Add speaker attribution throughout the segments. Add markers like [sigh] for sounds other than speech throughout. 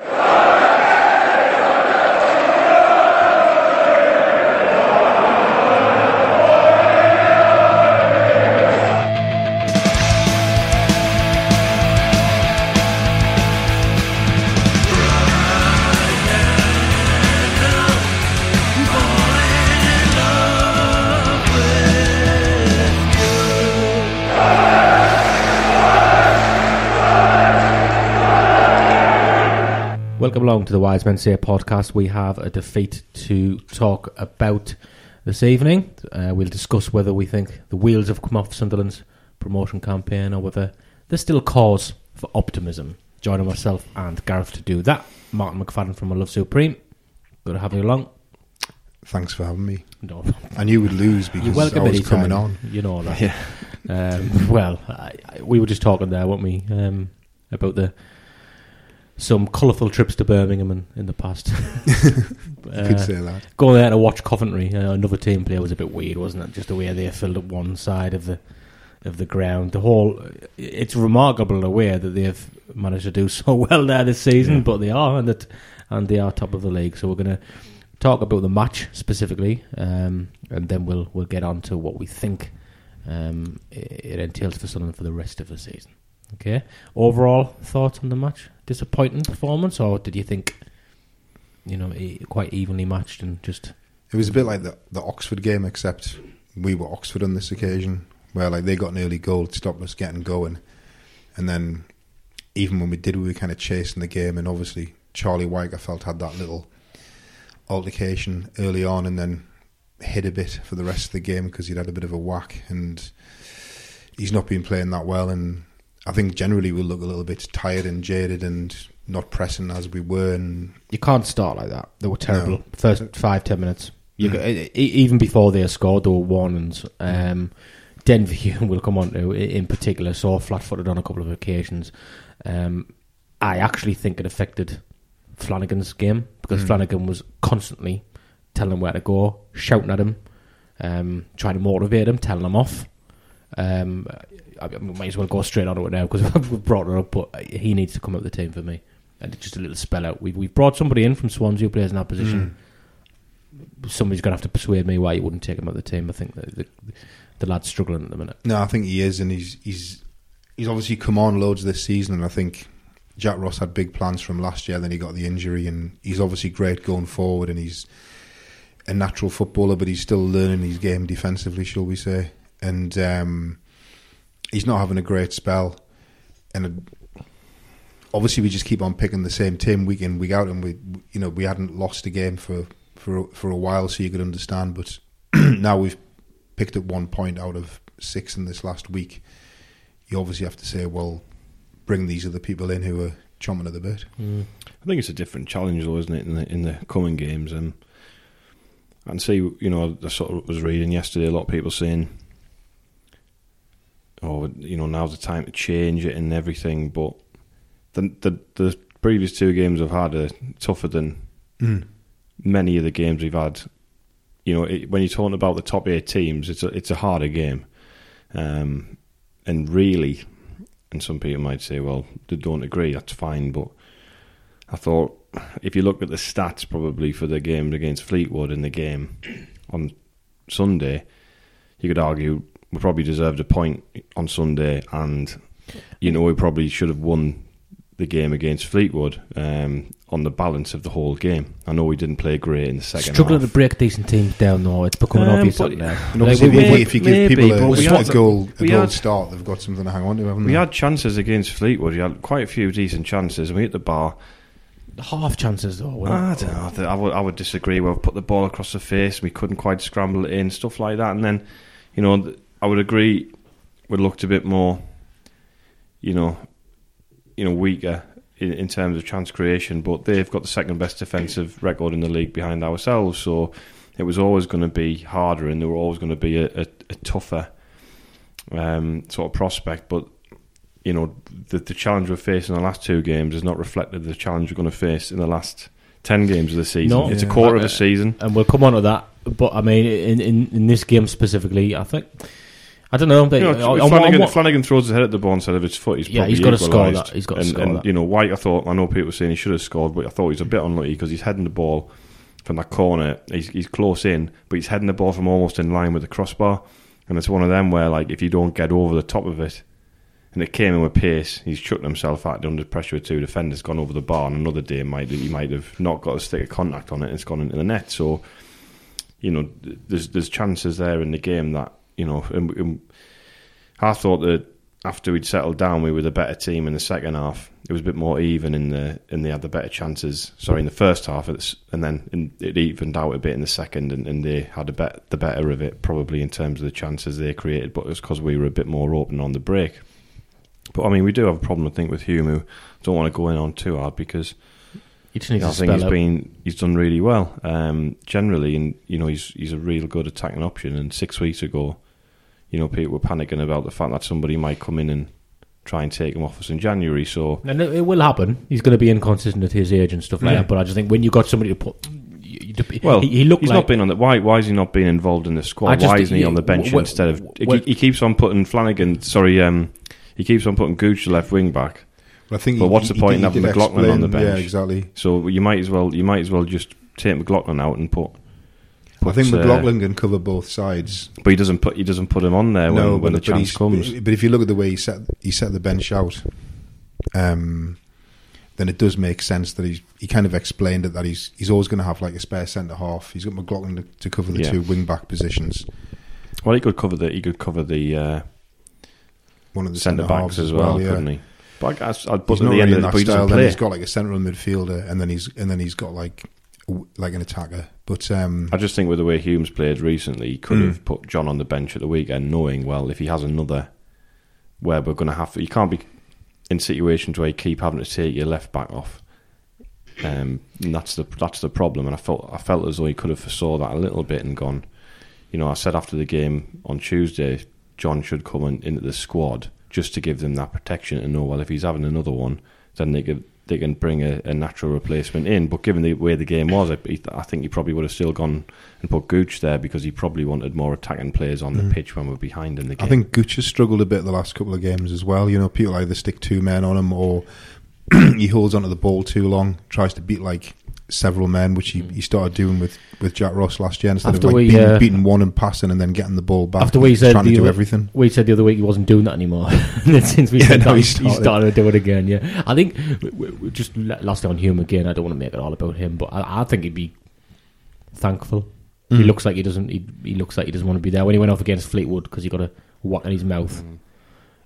Speaker 1: achieve
Speaker 2: Welcome along to the Wise Men Say podcast. We have a defeat to talk about this evening. Uh, we'll discuss whether we think the wheels have come off Sunderland's promotion campaign or whether there's still cause for optimism. Joining myself and Gareth to do that. Martyn McFadden from A Love Supreme. Good to have you along.
Speaker 3: Thanks for having me.
Speaker 2: No,
Speaker 3: I knew we'd lose because I was coming on.
Speaker 2: You know that. [laughs]
Speaker 3: Yeah.
Speaker 2: Um, well, I, I, we were just talking there, weren't we, um, about the some colourful trips to Birmingham in, in the past. [laughs] [laughs] Uh,
Speaker 3: could say that.
Speaker 2: Going there to watch Coventry, uh, another team play, was a bit weird, wasn't it? Just the way they filled up one side of the of the ground. The whole, it's remarkable the way that they've managed to do [laughs] so well there this season,
Speaker 3: Yeah.
Speaker 2: but they are, and that and they are top of the league. So we're going to talk about the match specifically, um, and then we'll we'll get on to what we think um, it, it entails for Sunderland for the rest of the season. Okay. Overall thoughts on the match? Disappointing performance, or did you think, you know, quite evenly matched and just
Speaker 3: It was a bit like the, the Oxford game, except we were Oxford on this occasion, where like they got an early goal to stop us getting going, and then even when we did, we were kind of chasing the game, and obviously Charlie Wyke, I felt had that little altercation early on, and then hid a bit for the rest of the game because he'd had a bit of a whack, and he's not been playing that well, and I think generally we look a little bit tired and jaded and not pressing as we were, and
Speaker 2: you can't start like that. They were terrible.
Speaker 3: No.
Speaker 2: First five ten minutes. You
Speaker 3: Mm.
Speaker 2: e- even before they scored, there were warnings. Um, Denver, [laughs] we'll come on to in particular, saw flat-footed on a couple of occasions. Um, I actually think it affected Flanagan's game because
Speaker 3: Mm.
Speaker 2: Flanagan was constantly telling him where to go, shouting at him, um, trying to motivate him, telling him off. Um, I, I might as well go straight on to it now because [laughs] we've brought it up, but he needs to come up the team for me. And just a little spell out. We've, we've brought somebody in from Swansea who plays in that position. Somebody's going to have to persuade me why you wouldn't take him out of the team. I think the, the, the lad's struggling at the minute.
Speaker 3: No, I think he is, and he's he's he's obviously come on loads this season, and I think Jack Ross had big plans from last year. Then he got the injury, and he's obviously great going forward, and he's a natural footballer, but he's still learning his game defensively, shall we say? And um, he's not having a great spell, and obviously we just keep on picking the same team week in week out, and we you know we hadn't lost a game for for for a while, so you could understand, but [clears throat] now we've picked up one point out of six in this last week, you obviously have to say, well, bring these other people in who are chomping at the bit.
Speaker 4: I think it's a different challenge, though, isn't it, in the in the coming games? And I can see, you know, I sort of was reading yesterday a lot of people saying, "Oh, you know, now's the time to change it and everything." But the the, the previous two games I've had are tougher than many of the games we've had. You know, it, when you're talking about the top eight teams, it's a it's a harder game, um, and really, and some people might say, "Well, they don't agree." That's fine, but I thought if you look at the stats, probably for the game against Fleetwood in the game on Sunday, you could argue we probably deserved a point on Sunday, and you know we probably should have won the game against Fleetwood um, on the balance of the whole game. I know we didn't play great in the second
Speaker 2: Struggling
Speaker 4: half.
Speaker 2: to break decent teams down, though. It's becoming
Speaker 4: Um,
Speaker 2: obvious
Speaker 4: but-
Speaker 2: up now.
Speaker 3: And obviously,
Speaker 2: Like, we-
Speaker 3: if,
Speaker 2: we-
Speaker 3: you- if you give
Speaker 4: maybe,
Speaker 3: people a,
Speaker 4: but we
Speaker 3: a
Speaker 4: had-
Speaker 3: goal, a goal
Speaker 4: had-
Speaker 3: start, they've got something to hang on to, haven't
Speaker 4: We
Speaker 3: they?
Speaker 4: had chances against Fleetwood. We had quite a few decent chances, and we hit the bar.
Speaker 2: half chances, though.
Speaker 4: I don't know. I th- I would, I would disagree. We've put the ball across the face. We couldn't quite scramble it in, stuff like that. And then, you know, th- I would agree. We looked a bit more, you know, you know weaker in, in terms of chance creation, but they've got the second best defensive record in the league behind ourselves. So it was always going to be harder, and they were always going to be a, a, a tougher um, sort of prospect. But you know, the, the challenge we're facing in the last two games is not reflected the challenge we're going to face in the last ten games of the season.
Speaker 2: No.
Speaker 4: it's a quarter of a season.
Speaker 2: and we'll come on to that. But I mean, in, in, in this game specifically, I think I don't know. They,
Speaker 4: You know,
Speaker 2: on- on-
Speaker 4: Flanagan,
Speaker 2: on what-
Speaker 4: Flanagan throws his head at the ball instead of his foot. He's
Speaker 2: Yeah, he's gotta score that. He's gotta
Speaker 4: and,
Speaker 2: score
Speaker 4: and,
Speaker 2: that.
Speaker 4: You know, Wyke. I thought. I know people were saying he should have scored, but I thought he was a bit unlucky because he's heading the ball from that corner. He's, he's close in, but he's heading the ball from almost in line with the crossbar. And it's one of them where, like, if you don't get over the top of it, and it came in with pace, he's chucked himself out under pressure with two defenders, gone over the bar. And another day, might he might have not got a stick of contact on it, and it's gone into the net. So, you know, there's there's chances there in the game that you know. And, and I thought that after we'd settled down, we were the better team in the second half. It was a bit more even in the and they had the better chances. Sorry, in the first half, it's, and then in, it evened out a bit in the second, and, and they had a bet the better of it probably in terms of the chances they created. But it was because we were a bit more open on the break. But I mean, we do have a problem, I think, with Hume, who don't want to go in on too hard because
Speaker 2: he just needs
Speaker 4: I think he's
Speaker 2: out.
Speaker 4: been he's done really well um, generally, and you know he's he's a real good attacking option. And six weeks ago, you know people were panicking about the fact that somebody might come in and try and take him off us in January. So
Speaker 2: And it, it will happen. He's going to be inconsistent at his age and stuff like
Speaker 4: Yeah.
Speaker 2: that. But I just think when you got somebody to put, you, you,
Speaker 4: well,
Speaker 2: he, he looked
Speaker 4: he's
Speaker 2: like
Speaker 4: not been on the why why is he not being involved in the squad?
Speaker 2: just
Speaker 4: Why isn't he
Speaker 2: he-
Speaker 4: on the bench
Speaker 2: w-
Speaker 4: instead of
Speaker 2: w-
Speaker 4: he, he keeps on putting Flanagan? Sorry, um, he keeps on putting Gooch to left wing back.
Speaker 3: But I think.
Speaker 4: But
Speaker 3: he-
Speaker 4: what's
Speaker 3: he-
Speaker 4: the point
Speaker 3: he
Speaker 4: in having
Speaker 3: did
Speaker 4: McLaughlin on the bench?
Speaker 3: Yeah, exactly.
Speaker 4: So you might as well you might as well just take McLaughlin out and put.
Speaker 3: I think
Speaker 4: put, uh,
Speaker 3: can cover both sides.
Speaker 4: but he doesn't put he doesn't put him on there when,
Speaker 3: no,
Speaker 4: when
Speaker 3: but,
Speaker 4: the
Speaker 3: but
Speaker 4: chance comes.
Speaker 3: But if you look at the way he set he set the bench out, um, then it does make sense that he's he kind of explained it that he's he's always going to have like a spare centre half. He's got McLaughlin to, to cover the
Speaker 4: Yeah.
Speaker 3: two wing back positions.
Speaker 4: Well, he could cover the he could cover the uh,
Speaker 3: One of the
Speaker 4: centre backs as well,
Speaker 3: yeah.
Speaker 4: couldn't he? But I guess I'd put
Speaker 3: He's
Speaker 4: at the end of the
Speaker 3: that
Speaker 4: but he
Speaker 3: style. Then he's got like a central midfielder, and then he's and then he's got like like an attacker. But um,
Speaker 4: I just think with the way Hume's played recently, he could
Speaker 3: Mm.
Speaker 4: have put John on the bench at the weekend, knowing well if he has another where we're going to have to, you can't be in situations where you keep having to take your left back off. Um, and that's the that's the problem. And I felt I felt as though he could have foresaw that a little bit and gone. You know, I said after the game on Tuesday, John should come in, into the squad just to give them that protection and know well if he's having another one, then they could they can bring a, a natural replacement in. But given the way the game was, I, I think he probably would have still gone and put Gooch there because he probably wanted more attacking players on the mm. pitch when we're behind in the game.
Speaker 3: I think Gooch has struggled a bit the last couple of games as well. You know, people either stick two men on him or [clears throat] he holds onto the ball too long, tries to beat like several men, which he, he started doing with, with Jack Ross last year instead
Speaker 2: After
Speaker 3: of like
Speaker 2: we,
Speaker 3: beating,
Speaker 2: uh,
Speaker 3: beating one and passing and then getting the ball back.
Speaker 2: After we
Speaker 3: he's
Speaker 2: said
Speaker 3: trying to
Speaker 2: the
Speaker 3: do
Speaker 2: other-
Speaker 3: everything.
Speaker 2: We said the other week he wasn't doing that anymore. [laughs] Since we
Speaker 3: Yeah,
Speaker 2: said
Speaker 3: no,
Speaker 2: that,
Speaker 3: he
Speaker 2: he
Speaker 3: started.
Speaker 2: started. to do it again. Yeah, I think we, we, we just la- last on Hume again. I don't want to make it all about him, but I, I think he'd be thankful. He
Speaker 3: Mm.
Speaker 2: looks like he doesn't. He, he looks like he doesn't want to be there when he went off against Fleetwood because he got a whack in his mouth.
Speaker 3: Mm.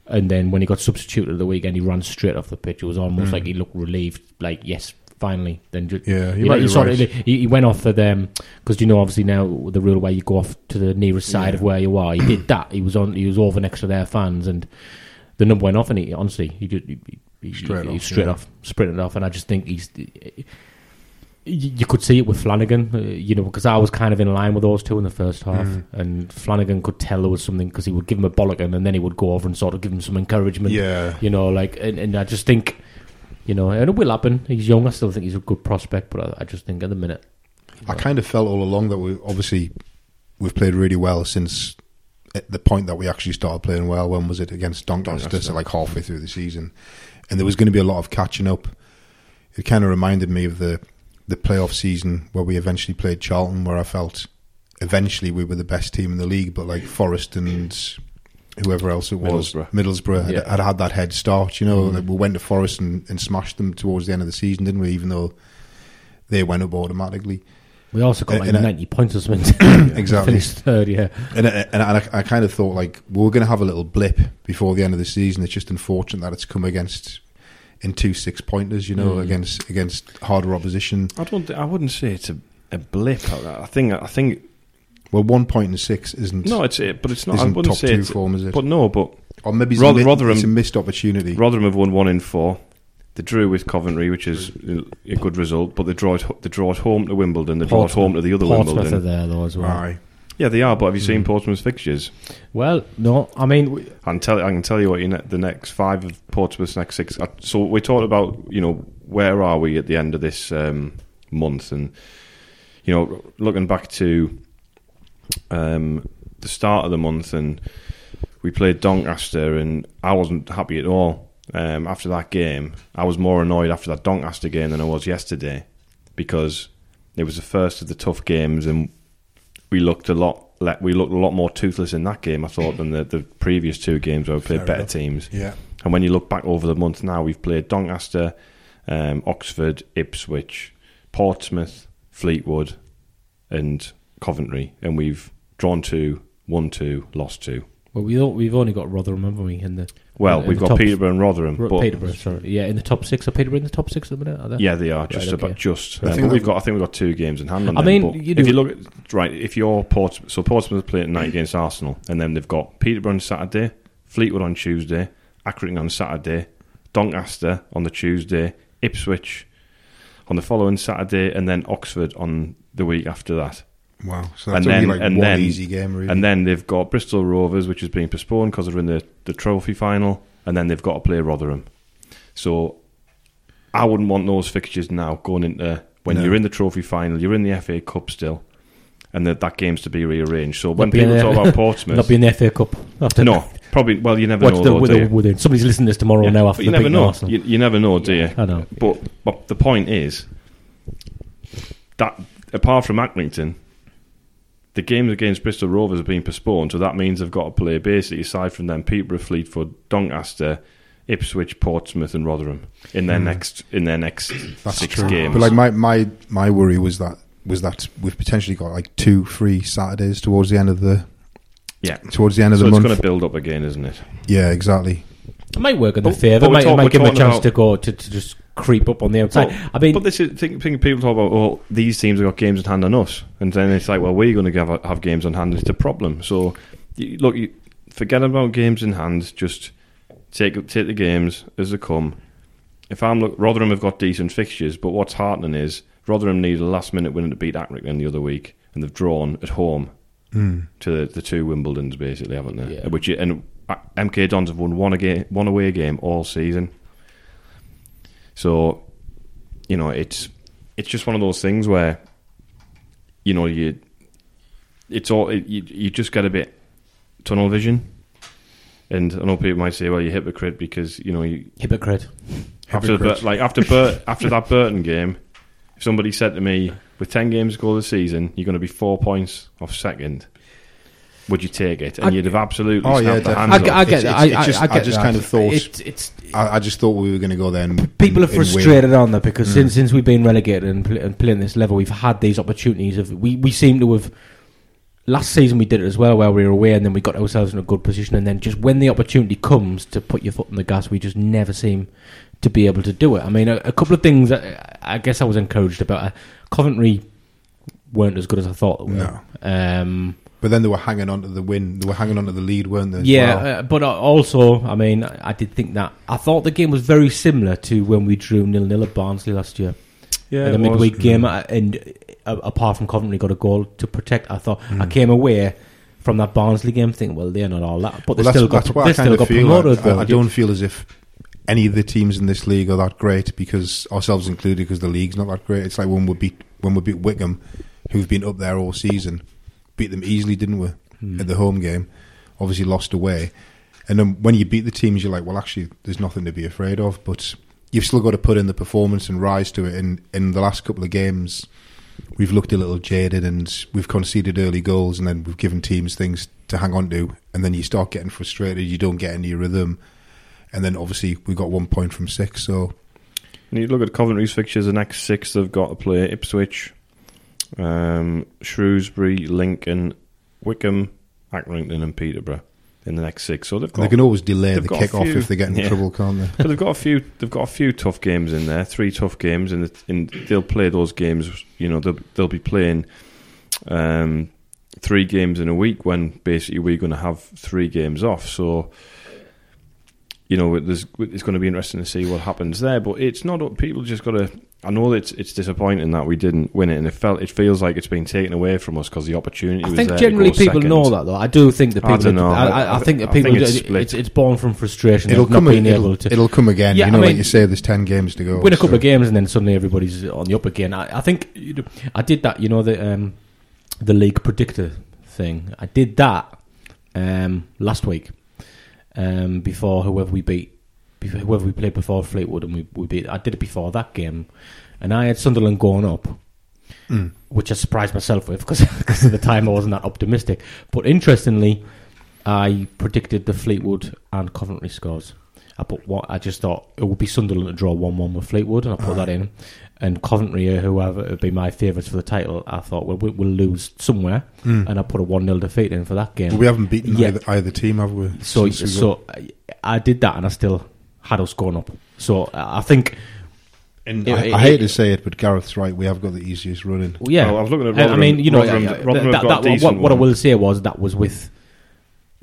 Speaker 2: And then when he got substituted at the weekend, he ran straight off the pitch. It was almost
Speaker 3: Mm.
Speaker 2: like he looked relieved, like yes, finally. Then ju-
Speaker 3: Yeah, you're
Speaker 2: you know, he,
Speaker 3: you're
Speaker 2: sort
Speaker 3: right.
Speaker 2: of, he, he went off the them because you know obviously now the rule where you go off to the nearest side of where you are. He did [coughs] that. He was on. He was over next to their fans, and the number went off. And he honestly, he did. He, he,
Speaker 3: Straight
Speaker 2: he, he
Speaker 3: off,
Speaker 2: straight
Speaker 3: yeah.
Speaker 2: off, sprinted off. And I just think he's. You you could see it with Flanagan, uh, you know, because I was kind of in line with those two in the first half,
Speaker 3: Mm.
Speaker 2: and Flanagan could tell there was something because he would give him a bollocking, and then he would go over and sort of give him some encouragement
Speaker 3: Yeah.
Speaker 2: you know, like, and, and I just think, you know, and it will happen. He's young. I still think he's a good prospect, but I, I just think at the minute,
Speaker 3: I kind of felt all along that we obviously we've played really well since at the point that we actually started playing well. When was it against Doncaster?
Speaker 4: Doncaster.
Speaker 3: So like halfway through the season, and there was going to be a lot of catching up. It kind of reminded me of the the playoff season where we eventually played Charlton, where I felt eventually we were the best team in the league, but like Forest and whoever else it was,
Speaker 4: Middlesbrough.
Speaker 3: Middlesbrough had,
Speaker 2: Yeah.
Speaker 3: had had that head start. You know, like we went to Forest and, and smashed them towards the end of the season, didn't we? Even though they went up automatically.
Speaker 2: we also got like
Speaker 3: and I-
Speaker 2: ninety points or something. [coughs]
Speaker 3: Exactly.
Speaker 2: Finished third, yeah.
Speaker 3: And, I- and I, I kind of thought like we we're going to have a little blip before the end of the season. It's just unfortunate that it's come against in two six pointers, you know,
Speaker 2: Mm.
Speaker 3: against against harder opposition.
Speaker 4: I don't. I wouldn't say it's a, a blip. I I think. I think.
Speaker 3: Well, one point and six isn't
Speaker 4: No, it's it, but it's not. I
Speaker 3: isn't
Speaker 4: wouldn't
Speaker 3: top
Speaker 4: say
Speaker 3: two
Speaker 4: it's.
Speaker 3: form, is it?
Speaker 4: But no, but
Speaker 3: or maybe it's,
Speaker 4: Roth-
Speaker 3: a, mi-
Speaker 4: Rotherham-
Speaker 3: it's a missed opportunity.
Speaker 4: Rotherham have won one in four. They drew with Coventry, which is a good result, but they draw it, they draw it home to Wimbledon. They draw at home to the other
Speaker 2: Portsmouth
Speaker 4: Wimbledon.
Speaker 2: are there though as well.
Speaker 3: Aye.
Speaker 4: Yeah, they are. But have you
Speaker 2: Mm.
Speaker 4: seen Portsmouth's fixtures?
Speaker 2: Well, no, I mean, we-
Speaker 4: I can tell. I can tell you what you ne- the next five of Portsmouth's next six. uh, So we talked about you know where are we at the end of this um, month, and you know looking back to um, the start of the month, and we played Doncaster, and I wasn't happy at all um, after that game. I was more annoyed after that Doncaster game than I was yesterday because it was the first of the tough games, and we looked a lot. le- We looked a lot more toothless in that game, I thought, than the, the previous two games where we played
Speaker 3: Fair
Speaker 4: better
Speaker 3: enough.
Speaker 4: teams.
Speaker 3: Yeah.
Speaker 4: And when you look back over the month now, we've played Doncaster, um, Oxford, Ipswich, Portsmouth, Fleetwood, and Coventry, and we've drawn two, won two, lost two.
Speaker 2: well, we don't, we've only got Rotherham, haven't we? In the
Speaker 4: Well,
Speaker 2: in
Speaker 4: we've
Speaker 2: the
Speaker 4: got Peterborough and Rotherham,
Speaker 2: Ro-
Speaker 4: but
Speaker 2: Peterborough, sorry, yeah, in the top six. Are Peterborough in the top six at the minute? Are they?
Speaker 4: yeah, they are just
Speaker 2: Right,
Speaker 4: about
Speaker 2: okay.
Speaker 4: just.
Speaker 3: I
Speaker 4: Um,
Speaker 3: think
Speaker 4: but we've got, I think we've got two games in hand on
Speaker 2: I
Speaker 4: them.
Speaker 2: mean, you
Speaker 4: if you look at right, if you're Portsmouth, so Portsmouth play tonight against Arsenal, and then they've got Peterborough on Saturday, Fleetwood on Tuesday, Accrington on Saturday, Doncaster on the Tuesday, Ipswich on the following Saturday, and then Oxford on the week after that.
Speaker 3: Wow. So that's
Speaker 4: and
Speaker 3: only
Speaker 4: then
Speaker 3: like
Speaker 4: and
Speaker 3: one
Speaker 4: then
Speaker 3: easy game, really.
Speaker 4: and then they've got Bristol Rovers, which is being postponed because they're in the, the trophy final, and then they've got to play Rotherham. So I wouldn't want those fixtures now going into when
Speaker 3: No.
Speaker 4: you're in the trophy final, you're in the FA Cup still, and that that game's to be rearranged. So when
Speaker 2: Not being
Speaker 4: people talk about Portsmouth,
Speaker 2: Not being in the FA Cup after
Speaker 4: no, probably well you never
Speaker 2: What's
Speaker 4: know.
Speaker 2: the,
Speaker 4: though,
Speaker 2: with
Speaker 4: do
Speaker 2: the,
Speaker 4: you?
Speaker 2: the- somebody's listening to this tomorrow
Speaker 4: Yeah,
Speaker 2: now
Speaker 4: but
Speaker 2: after
Speaker 4: you
Speaker 2: the
Speaker 4: never
Speaker 2: beating
Speaker 4: know.
Speaker 2: Arsenal.
Speaker 4: You, you never know, do you?
Speaker 2: I know.
Speaker 4: But, but the point is that apart from Accrington, the games against Bristol Rovers have been postponed, so that means they've got to play basically aside from them Peterborough, Fleetwood, Doncaster, Ipswich, Portsmouth, and Rotherham in their hmm. next in their next
Speaker 3: That's
Speaker 4: six
Speaker 3: true.
Speaker 4: games.
Speaker 3: But like my, my my worry was that was that we've potentially got like two free Saturdays towards the end of the
Speaker 4: yeah,
Speaker 3: towards the end of
Speaker 4: so
Speaker 3: the
Speaker 4: it's
Speaker 3: month.
Speaker 4: going to build up again, isn't it?
Speaker 3: Yeah, exactly.
Speaker 2: It might work in the
Speaker 4: But-
Speaker 2: favour.
Speaker 4: but
Speaker 2: It
Speaker 4: we're
Speaker 2: might, it might give them a chance
Speaker 4: about-
Speaker 2: to go to, to just creep up on the outside.
Speaker 4: Well,
Speaker 2: I mean,
Speaker 4: but this is think, think people talk about oh these teams have got games in hand on us, and then it's like well we're going to have, have games on hand. It's a problem. So you, look, you, forget about games in hand. Just take take the games as they come. If I'm look, Rotherham have got decent fixtures, but what's heartening is Rotherham needed a last minute winner to beat Accrington the other week, and they've drawn at home
Speaker 3: Mm.
Speaker 4: to the, the two Wimbledons basically, haven't they?
Speaker 2: Yeah.
Speaker 4: Which and MK Dons have won one one away game all season. So, you know, it's it's just one of those things where, you know, you it's all it, you you just get a bit tunnel vision, and I know people might say, "Well, you're hypocrite because you know you
Speaker 2: hypocrite.
Speaker 4: after
Speaker 3: Hypocrite.
Speaker 4: Bur- like after [laughs] after that Burton game, if somebody said to me, with ten games to go this season, you're going to be four points off second. Would you take it? And
Speaker 2: I-
Speaker 4: you'd have absolutely
Speaker 3: Oh, yeah,
Speaker 4: the hands
Speaker 2: I, I get
Speaker 3: It's-
Speaker 2: that. I,
Speaker 3: it's- it's just-
Speaker 2: I, I
Speaker 3: I just
Speaker 2: that.
Speaker 3: kind of thought-
Speaker 2: it's, it's
Speaker 3: I, I just thought we were going to go there. And,
Speaker 2: people are
Speaker 3: and win.
Speaker 2: frustrated on that because since since we've been relegated and, pl- and playing this level, we've had these opportunities of we, we seem to have. Last season we did it as well, where we were away, and then we got ourselves in a good position. And then just when the opportunity comes to put your foot on the gas, we just never seem to be able to do it. I mean, a, a couple of things that I guess I was encouraged about. Uh, Coventry weren't as good as I thought they were.
Speaker 3: No.
Speaker 2: Um,
Speaker 3: But then they were hanging on to the win. They were hanging on to the lead, weren't they?
Speaker 2: yeah,
Speaker 3: well?
Speaker 2: uh, but uh, also, I mean, I, I did think that I thought the game was very similar to when we drew nil nil at Barnsley last year.
Speaker 4: yeah,
Speaker 2: in the midweek game, uh, and uh, apart from Coventry got a goal to protect, I thought
Speaker 3: Hmm.
Speaker 2: I came away from that Barnsley game thinking, well, they're not all that, but
Speaker 3: Well,
Speaker 2: they still got
Speaker 3: that's what
Speaker 2: they
Speaker 3: I
Speaker 2: still got promoted.
Speaker 3: I,
Speaker 2: though.
Speaker 3: I, I don't feel as if any of the teams in this league are that great because ourselves included, because the league's not that great. It's like when we beat when we beat Wycombe, who've been up there all season, beat them easily, didn't we?
Speaker 2: Hmm.
Speaker 3: At the home game, obviously lost away, and then when you beat the teams, you're like, well, actually, there's nothing to be afraid of. But you've still got to put in the performance and rise to it. And in the last couple of games, we've looked a little jaded and we've conceded early goals, and then we've given teams things to hang on to, and then you start getting frustrated. You don't get into your rhythm, and then obviously we got one point from six. So
Speaker 4: And you look at Coventry's fixtures, the next six they've got to play Ipswich, um, Shrewsbury, Lincoln, Wycombe, Accrington, and Peterborough in the next six. So they've got
Speaker 3: they can always delay the kick off if they get into
Speaker 4: yeah.
Speaker 3: trouble, can't they? [laughs]
Speaker 4: But they've got a few. They've got a few tough games in there. Three tough games, and in, they'll play those games. You know, they'll they'll be playing um, three games in a week when basically we're going to have three games off. So you know, there's it's going to be interesting to see what happens there. But it's not people just got to. I know that it's, it's disappointing that we didn't win it, and it felt it feels like it's been taken away from us because the opportunity.
Speaker 2: I
Speaker 4: was
Speaker 2: think
Speaker 4: there
Speaker 2: generally
Speaker 4: to go
Speaker 2: people
Speaker 4: second.
Speaker 2: know that though. I do think that
Speaker 4: I
Speaker 2: people.
Speaker 4: don't know.
Speaker 2: I, I, I
Speaker 4: I-
Speaker 2: think that
Speaker 4: I
Speaker 2: people.
Speaker 4: think it's
Speaker 2: it's,
Speaker 4: split.
Speaker 2: it's, it's born from frustration.
Speaker 3: It'll
Speaker 2: of not
Speaker 3: come.
Speaker 2: being
Speaker 3: It'll,
Speaker 2: able to.
Speaker 3: it'll come again.
Speaker 2: Yeah,
Speaker 3: you
Speaker 2: I
Speaker 3: know, like
Speaker 2: mean-
Speaker 3: you say, there's ten games to go.
Speaker 2: win a couple
Speaker 3: so-
Speaker 2: of games and then suddenly everybody's on the up again. I, I think you know, I did that. You know the um, the league predictor thing. I did that um, last week um, before whoever we beat, before, whoever we played before Fleetwood, and we, we beat. I did it before that game, and I had Sunderland going up.
Speaker 3: Mm.
Speaker 2: Which I surprised myself with because [laughs] at the time I wasn't that optimistic. But interestingly, I predicted the Fleetwood and Coventry scores. I put what I just thought it would be Sunderland to draw one-one with Fleetwood, and I put that in. And Coventry, uh, whoever would be my favourites for the title, I thought well, we- we'll lose somewhere, and I put a one 0 defeat in for that game.
Speaker 3: But we haven't beaten either, either team, have we?
Speaker 2: So,
Speaker 3: since we
Speaker 2: so I did that, and I still had us going up. So I I think,
Speaker 3: And
Speaker 2: it-
Speaker 3: I,
Speaker 2: it-
Speaker 3: I hate
Speaker 2: it-
Speaker 3: to say it, but Gareth's right. We have got the easiest running.
Speaker 2: well, yeah.
Speaker 4: Well, I was looking at
Speaker 2: I- I mean, you know,
Speaker 4: Rotherham-
Speaker 2: uh,
Speaker 4: Rotherham
Speaker 2: that-
Speaker 4: got
Speaker 2: that- what, what I will say was that was with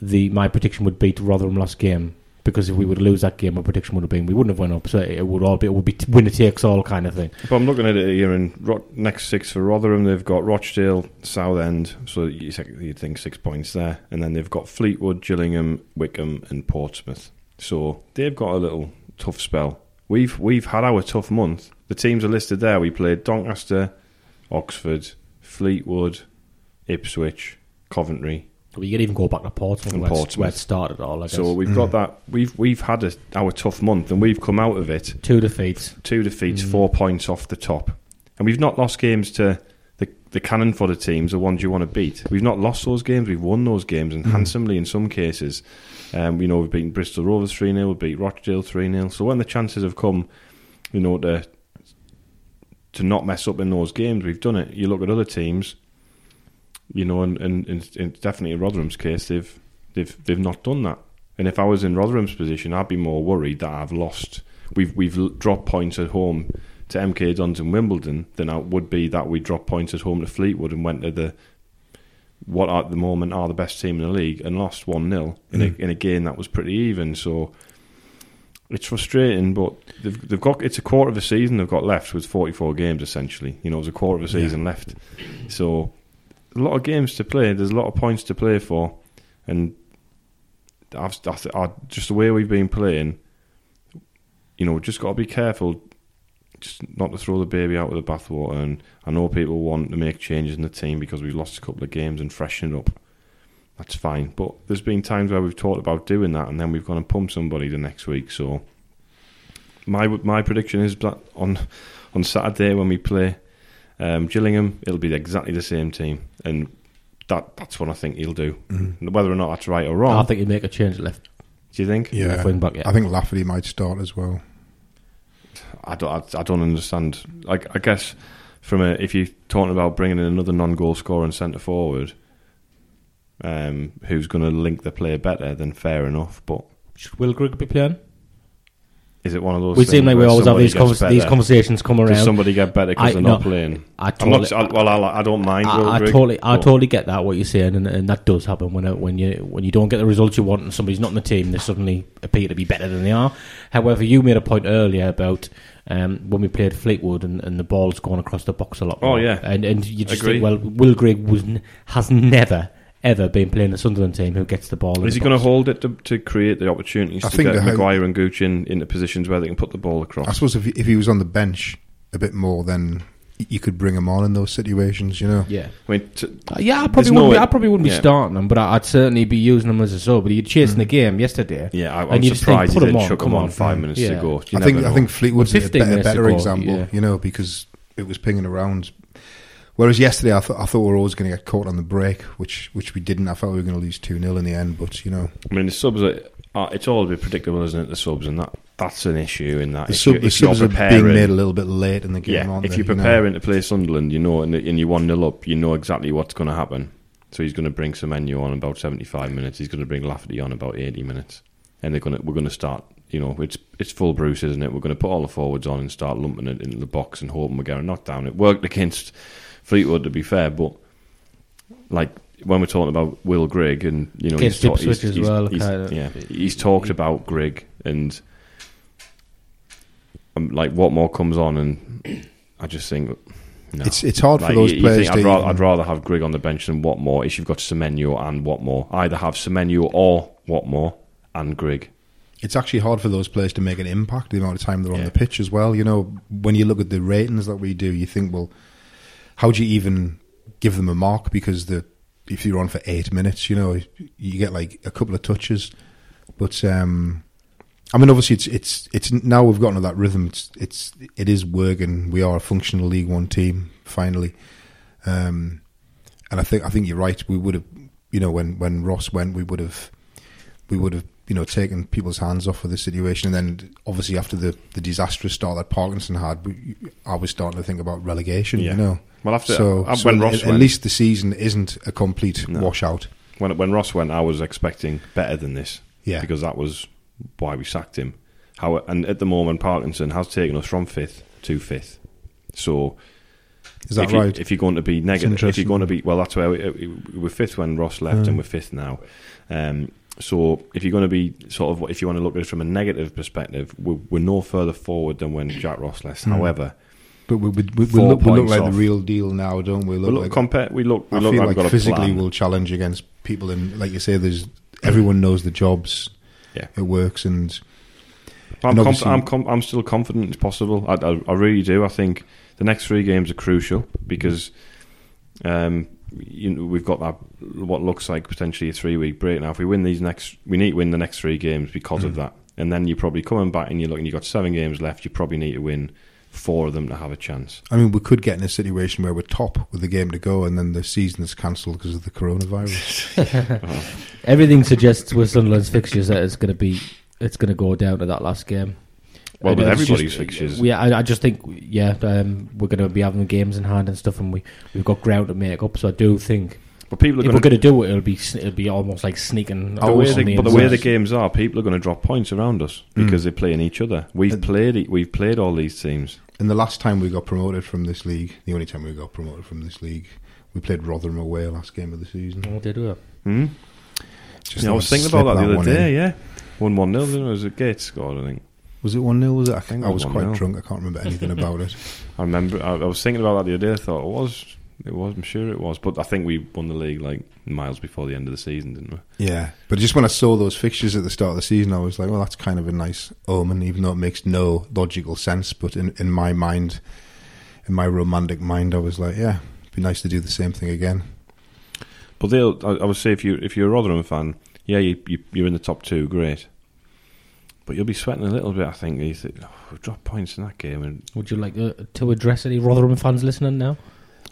Speaker 2: the my prediction would beat Rotherham last game because if we would lose that game, my prediction would have been we wouldn't have went up. So it would all be it would be winner takes all kind of thing.
Speaker 4: But I'm looking at it here, and Ro- next six for Rotherham, they've got Rochdale, Southend, so you you'd think six points there, and then they've got Fleetwood, Gillingham, Wycombe, and Portsmouth. So they've got a little tough spell. We've we've had our tough month. The teams are listed there. We played Doncaster, Oxford, Fleetwood, Ipswich, Coventry.
Speaker 2: We can even go back to Portsmouth,
Speaker 4: And
Speaker 2: where,
Speaker 4: Portsmouth.
Speaker 2: where it started all. I guess.
Speaker 4: So we've got that. We've we've had a, our tough month, and we've come out of it
Speaker 2: two defeats.
Speaker 4: two defeats, mm. four points off the top, and we've not lost games to the cannon fodder teams, the ones you want to beat. We've not lost those games. We've won those games, and handsomely in some cases. Um, you know, we've beaten Bristol Rovers three 0 we've beat Rochdale three 0 So when the chances have come, you know, to to not mess up in those games, we've done it. You look at other teams, you know, and, and, and it's definitely in Rotherham's case, they've they've they've not done that. And if I was in Rotherham's position, I'd be more worried that I've lost. We've we've dropped points at home to MK Dons and Wimbledon than I would be that we dropped points at home to Fleetwood and went to the what at the moment are the best team in the league and lost one 0 in a mm. in a game that was pretty even. So it's frustrating, but they've they've got it's a quarter of a season they've got left with forty four games essentially. You know, it's a quarter of a season left, so a lot of games to play. There's a lot of points to play for, and I've, I've, I, just the way we've been playing, you know, we've just got to be careful, just not to throw the baby out with the bathwater. And I know people want to make changes in the team because we've lost a couple of games and freshen it up. That's fine, but there's been times where we've talked about doing that, and then we've gone and pumped somebody the next week. So my my prediction is that on on Saturday when we play um, Gillingham, it'll be exactly the same team, and that that's what I think he'll do. Whether or not that's right or wrong,
Speaker 2: I think he'll make a change left.
Speaker 4: do you think?
Speaker 3: Yeah,
Speaker 2: left wing back, yeah.
Speaker 3: I think Lafferty might start as well.
Speaker 4: I don't, I, I don't understand. Like, I guess from a, if you're talking about bringing in another non-goal scorer and centre forward, um, who's going to link the player better, then fair enough. But
Speaker 2: Should Will Grigg be playing?
Speaker 4: Is it one of those?
Speaker 2: We seem like we always have these convers- these conversations come around.
Speaker 4: Does somebody get better because they're
Speaker 2: no,
Speaker 4: not playing?
Speaker 2: I
Speaker 4: I'm not. I, well, I, I don't mind. Will
Speaker 2: I, I totally, I totally get that what you're saying, and, and that does happen when uh, when you when you don't get the results you want, and somebody's not in the team, they suddenly appear to be better than they are. However, you made a point earlier about um, when we played Fleetwood and, and the ball's going across the box a lot.
Speaker 4: Oh, yeah.
Speaker 2: and and you just
Speaker 4: Agree.
Speaker 2: think, well, Will Grigg was n- has never ever been playing the Sunderland team who gets the ball.
Speaker 4: Is
Speaker 2: the
Speaker 4: he going to hold it to, to create the opportunities
Speaker 3: I
Speaker 4: to
Speaker 3: think
Speaker 4: get
Speaker 3: the how-
Speaker 4: Maguire and Gooch in, into positions where they can put the ball across?
Speaker 3: I suppose if he, if he was on the bench a bit more, then you could bring him on in those situations. You know,
Speaker 2: Yeah.
Speaker 4: I mean, t-
Speaker 2: Uh, Yeah, I probably wouldn't. Be, I probably wouldn't
Speaker 4: yeah.
Speaker 2: be starting him, but I- I'd certainly be using him as a sub. But you're chasing the game yesterday.
Speaker 4: yeah, I,
Speaker 2: And
Speaker 4: I'm
Speaker 2: you just think,
Speaker 4: surprised
Speaker 2: put
Speaker 4: he didn't
Speaker 2: on,
Speaker 4: chuck
Speaker 2: come
Speaker 4: him on
Speaker 2: on.
Speaker 4: five minutes
Speaker 2: Yeah.
Speaker 4: to go. You
Speaker 3: I think
Speaker 4: never
Speaker 3: I think Fleetwood's a better, better
Speaker 2: ago,
Speaker 3: example.
Speaker 2: yeah.
Speaker 3: You know, because it was pinging around. Whereas yesterday, I thought I thought we were always going to get caught on the break, which which we didn't. I thought we were going to lose two 0 in the end, but you know,
Speaker 4: I mean, the subs are, it's all a bit predictable, isn't it? The subs, and that that's an issue in that.
Speaker 3: the, sub, the
Speaker 4: if you're
Speaker 3: subs are being made a little bit late in the game.
Speaker 4: yeah,
Speaker 3: aren't
Speaker 4: if
Speaker 3: they,
Speaker 4: you're
Speaker 3: you know?
Speaker 4: preparing to play Sunderland, you know, and, and you one 0 up, you know exactly what's going to happen. So he's going to bring Semenyo on about seventy five minutes. He's going to bring Lafferty on about eighty minutes, and they're going to we're going to start. You know, it's it's full Bruce, isn't it? We're going to put all the forwards on and start lumping it into the box and hoping we're get a knockdown. It worked against Fleetwood, to be fair, but like when we're talking about Will Grigg and you know he's, ta- he's, he's-
Speaker 2: well,
Speaker 4: he's- yeah, he's talked about Grigg and um, like what more comes on, and I just think no.
Speaker 3: It's it's hard for those
Speaker 4: you- you
Speaker 3: players
Speaker 4: think
Speaker 3: to.
Speaker 4: I'd, rather, I'd rather have Grigg on the bench than Watmore if you've got Semenyo and Watmore. Either have Semenyo or Watmore and Grigg.
Speaker 3: it's actually hard for those players to make an impact the amount of time they're on the pitch as well. You know, when you look at the ratings that we do, you think, well, how do you even give them a mark? Because the if you're on for eight minutes, you know, you get like a couple of touches. But um, I mean, obviously, it's it's it's now we've gotten to that rhythm. It's it's it is working. We are a functional League One team finally, um, and I think I think you're right. We would have, you know, when when Ross went, we would have we would have you know taking people's hands off of the situation. And then obviously after the, the disastrous start that Parkinson had, I was starting to think about relegation.
Speaker 4: Yeah.
Speaker 3: You know,
Speaker 4: Well, after
Speaker 3: so,
Speaker 4: uh,
Speaker 3: so
Speaker 4: when
Speaker 3: at,
Speaker 4: Ross
Speaker 3: at
Speaker 4: went,
Speaker 3: least the season isn't a complete
Speaker 4: No.
Speaker 3: washout.
Speaker 4: when when Ross went, I was expecting better than this.
Speaker 3: Yeah.
Speaker 4: because that was why we sacked him. How and at the moment, Parkinson has taken us from fifth to fifth. So
Speaker 3: Is that
Speaker 4: if you,
Speaker 3: right?
Speaker 4: If you're going to be negative, if you're going to be well, that's where we, we were fifth when Ross left,
Speaker 3: Mm.
Speaker 4: and we're fifth now. Um, so if you're going to be sort of, if you want to look at it from a negative perspective, we're, we're no further forward than when Jack Ross left.
Speaker 3: Mm.
Speaker 4: However,
Speaker 3: but we, we, we, we look, we look like
Speaker 4: off.
Speaker 3: the real deal now, don't we?
Speaker 4: we
Speaker 3: Look
Speaker 4: look,
Speaker 3: like,
Speaker 4: compare, we look, we
Speaker 3: I
Speaker 4: look
Speaker 3: feel
Speaker 4: like,
Speaker 3: like physically we'll challenge against people, and like you say, there's everyone knows the jobs.
Speaker 4: Yeah.
Speaker 3: It works, and
Speaker 4: I'm,
Speaker 3: And obviously-
Speaker 4: I'm, com- I'm still confident it's possible. I, I, I really do. I think the next three games are crucial because um, you know, we've got that what looks like potentially a three week break now. If we win these next, we need to win the next three games because
Speaker 3: Mm.
Speaker 4: of that. And then you're probably coming back and you're looking. You've got seven games left. You probably need to win four of them to have a chance.
Speaker 3: I mean, we could get in a situation where we're top with the game to go, and then the season's cancelled because of the coronavirus. [laughs] [laughs]
Speaker 2: Everything suggests with Sunderland's fixtures that it's going to be it's going to go down to that last game.
Speaker 4: Well,
Speaker 2: And
Speaker 4: with
Speaker 2: it's
Speaker 4: everybody's
Speaker 2: just-
Speaker 4: fixtures.
Speaker 2: Yeah, I, I just think yeah, um, we're going to be having games in hand and stuff, and we we've got ground to make up. So I do think
Speaker 4: But people are
Speaker 2: if
Speaker 4: going
Speaker 2: we're going to do it, it'll be it'll be almost like sneaking.
Speaker 4: the way
Speaker 2: on
Speaker 4: the,
Speaker 2: the
Speaker 4: but the way the games are, people are going to drop points around us because they're playing each other. We've
Speaker 3: And-
Speaker 4: played. We've played all these teams.
Speaker 3: and the last time we got promoted from this league, the only time we got promoted from this league, we played Rotherham away last game of the season.
Speaker 2: Oh, did we?
Speaker 4: Hmm?
Speaker 3: Just
Speaker 4: yeah, I was thinking about that the
Speaker 3: one
Speaker 4: other
Speaker 3: in.
Speaker 4: day. Yeah, one one nil. It was a Gates scored. I think.
Speaker 3: Was it one 0 Was it? I,
Speaker 4: think
Speaker 3: I was
Speaker 4: was
Speaker 3: quite
Speaker 4: 1-0.
Speaker 3: drunk. I can't remember anything about it. [laughs]
Speaker 4: I remember. I, I was thinking about that the other day. I thought it was. It was. I'm sure it was. But I think we won the league like miles before the end of the season, didn't we?
Speaker 3: Yeah, but just when I saw those fixtures at the start of the season, I was like, well, that's kind of a nice omen, even though it makes no logical sense. But in, in my mind, in my romantic mind, I was like, yeah, it'd be nice to do the same thing again.
Speaker 4: But they'll. I, I would say if you if you're a Rotherham fan, yeah, you, you you're in the top two, great. But you'll be sweating a little bit. I think you think, oh, we've dropped points in that game, and
Speaker 2: Would you like uh, to address any Rotherham fans listening now?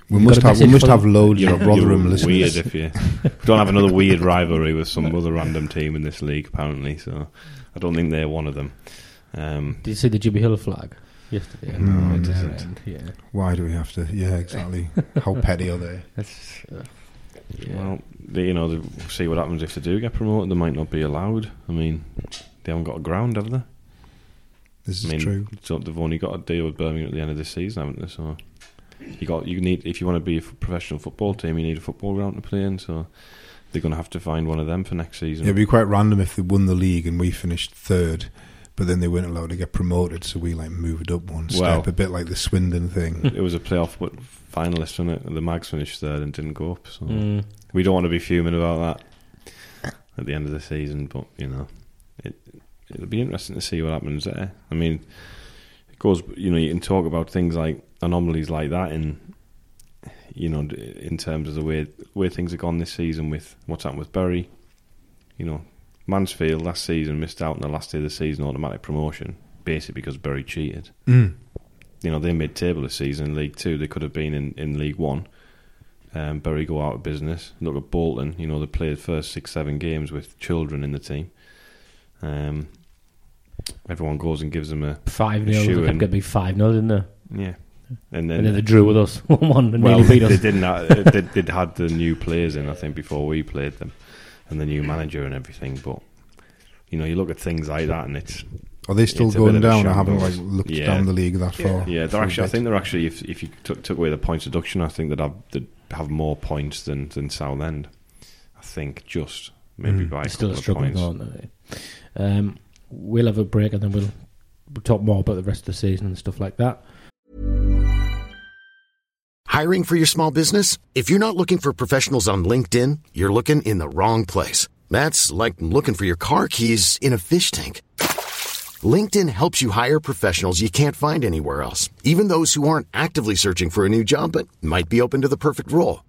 Speaker 3: We
Speaker 2: You
Speaker 3: must have we must have
Speaker 2: them?
Speaker 3: loads of Rotherham
Speaker 4: you're
Speaker 3: listeners.
Speaker 4: weird if you [laughs] don't have another weird rivalry with some other random team in this league. Apparently, so I don't think they're one of them. Um,
Speaker 2: Did you see the Jimmy Hill flag yesterday?
Speaker 3: No, I
Speaker 2: Yeah,
Speaker 3: didn't.
Speaker 2: and, Yeah,
Speaker 3: Why do we have to? Yeah, exactly. How petty are they? [laughs]
Speaker 2: that's. Uh, yeah.
Speaker 4: Well, they, you know, they, see what happens if they do get promoted. They might not be allowed. I mean, they haven't got a ground, have they?
Speaker 3: This
Speaker 4: I
Speaker 3: is
Speaker 4: mean,
Speaker 3: true.
Speaker 4: So they've only got a deal with Birmingham at the end of this season, haven't they? So you got you need if you want to be a professional football team, you need a football ground to play in. So they're going to have to find one of them for next season.
Speaker 3: It'd be quite random if they won the league and we finished third, but then they weren't allowed to get promoted, so we like moved up one step,
Speaker 4: Well-
Speaker 3: a bit like the Swindon thing. [laughs]
Speaker 4: it was a playoff but finalist, wasn't it? The Mags finished third and didn't go up. So
Speaker 2: Mm.
Speaker 4: we don't want to be fuming about that at the end of the season. But you know, it it'll be interesting to see what happens there. I mean, it goes. You know, you can talk about things like anomalies like that and you know in terms of the way way things have gone this season with what's happened with Bury. You know, Mansfield last season missed out on the last day of the season automatic promotion, basically because Bury cheated.
Speaker 3: Mm.
Speaker 4: You know, they mid table this season in League Two. They could have been in, in League One. Um, Bury go out of business. Look at Bolton. You know, they played the first six, seven games with children in the team. Um, everyone goes and gives them a
Speaker 2: Five
Speaker 4: A
Speaker 2: 0
Speaker 4: shoe
Speaker 2: They
Speaker 4: in.
Speaker 2: kept getting five 0 didn't they?
Speaker 4: yeah, and then,
Speaker 2: And then they drew with us [laughs] one one and
Speaker 4: well,
Speaker 2: nearly beat
Speaker 4: they didn't. Have, they, they'd had the new players in, I think, before we played them, and the new manager and everything. But you know, you look at things like that, and it's
Speaker 3: Are they still
Speaker 4: It's
Speaker 3: going down? I haven't
Speaker 4: shambles.
Speaker 3: like looked
Speaker 4: Yeah.
Speaker 3: down the league that far.
Speaker 4: Yeah, they're actually. I think they're actually. If if you took, took away the points deduction, I think they'd have they'd have more points than than Southend. I think just maybe
Speaker 3: Mm.
Speaker 4: by a
Speaker 2: still
Speaker 4: couple of
Speaker 2: struggling,
Speaker 4: points.
Speaker 2: aren't they? Um, we'll have a break and then we'll, we'll talk more about the rest of the season and stuff like that.
Speaker 1: Hiring for your small business? If you're not looking for professionals on LinkedIn, you're looking in the wrong place. That's like looking for your car keys in a fish tank. LinkedIn helps you hire professionals you can't find anywhere else, even those who aren't actively searching for a new job but might be open to the perfect role.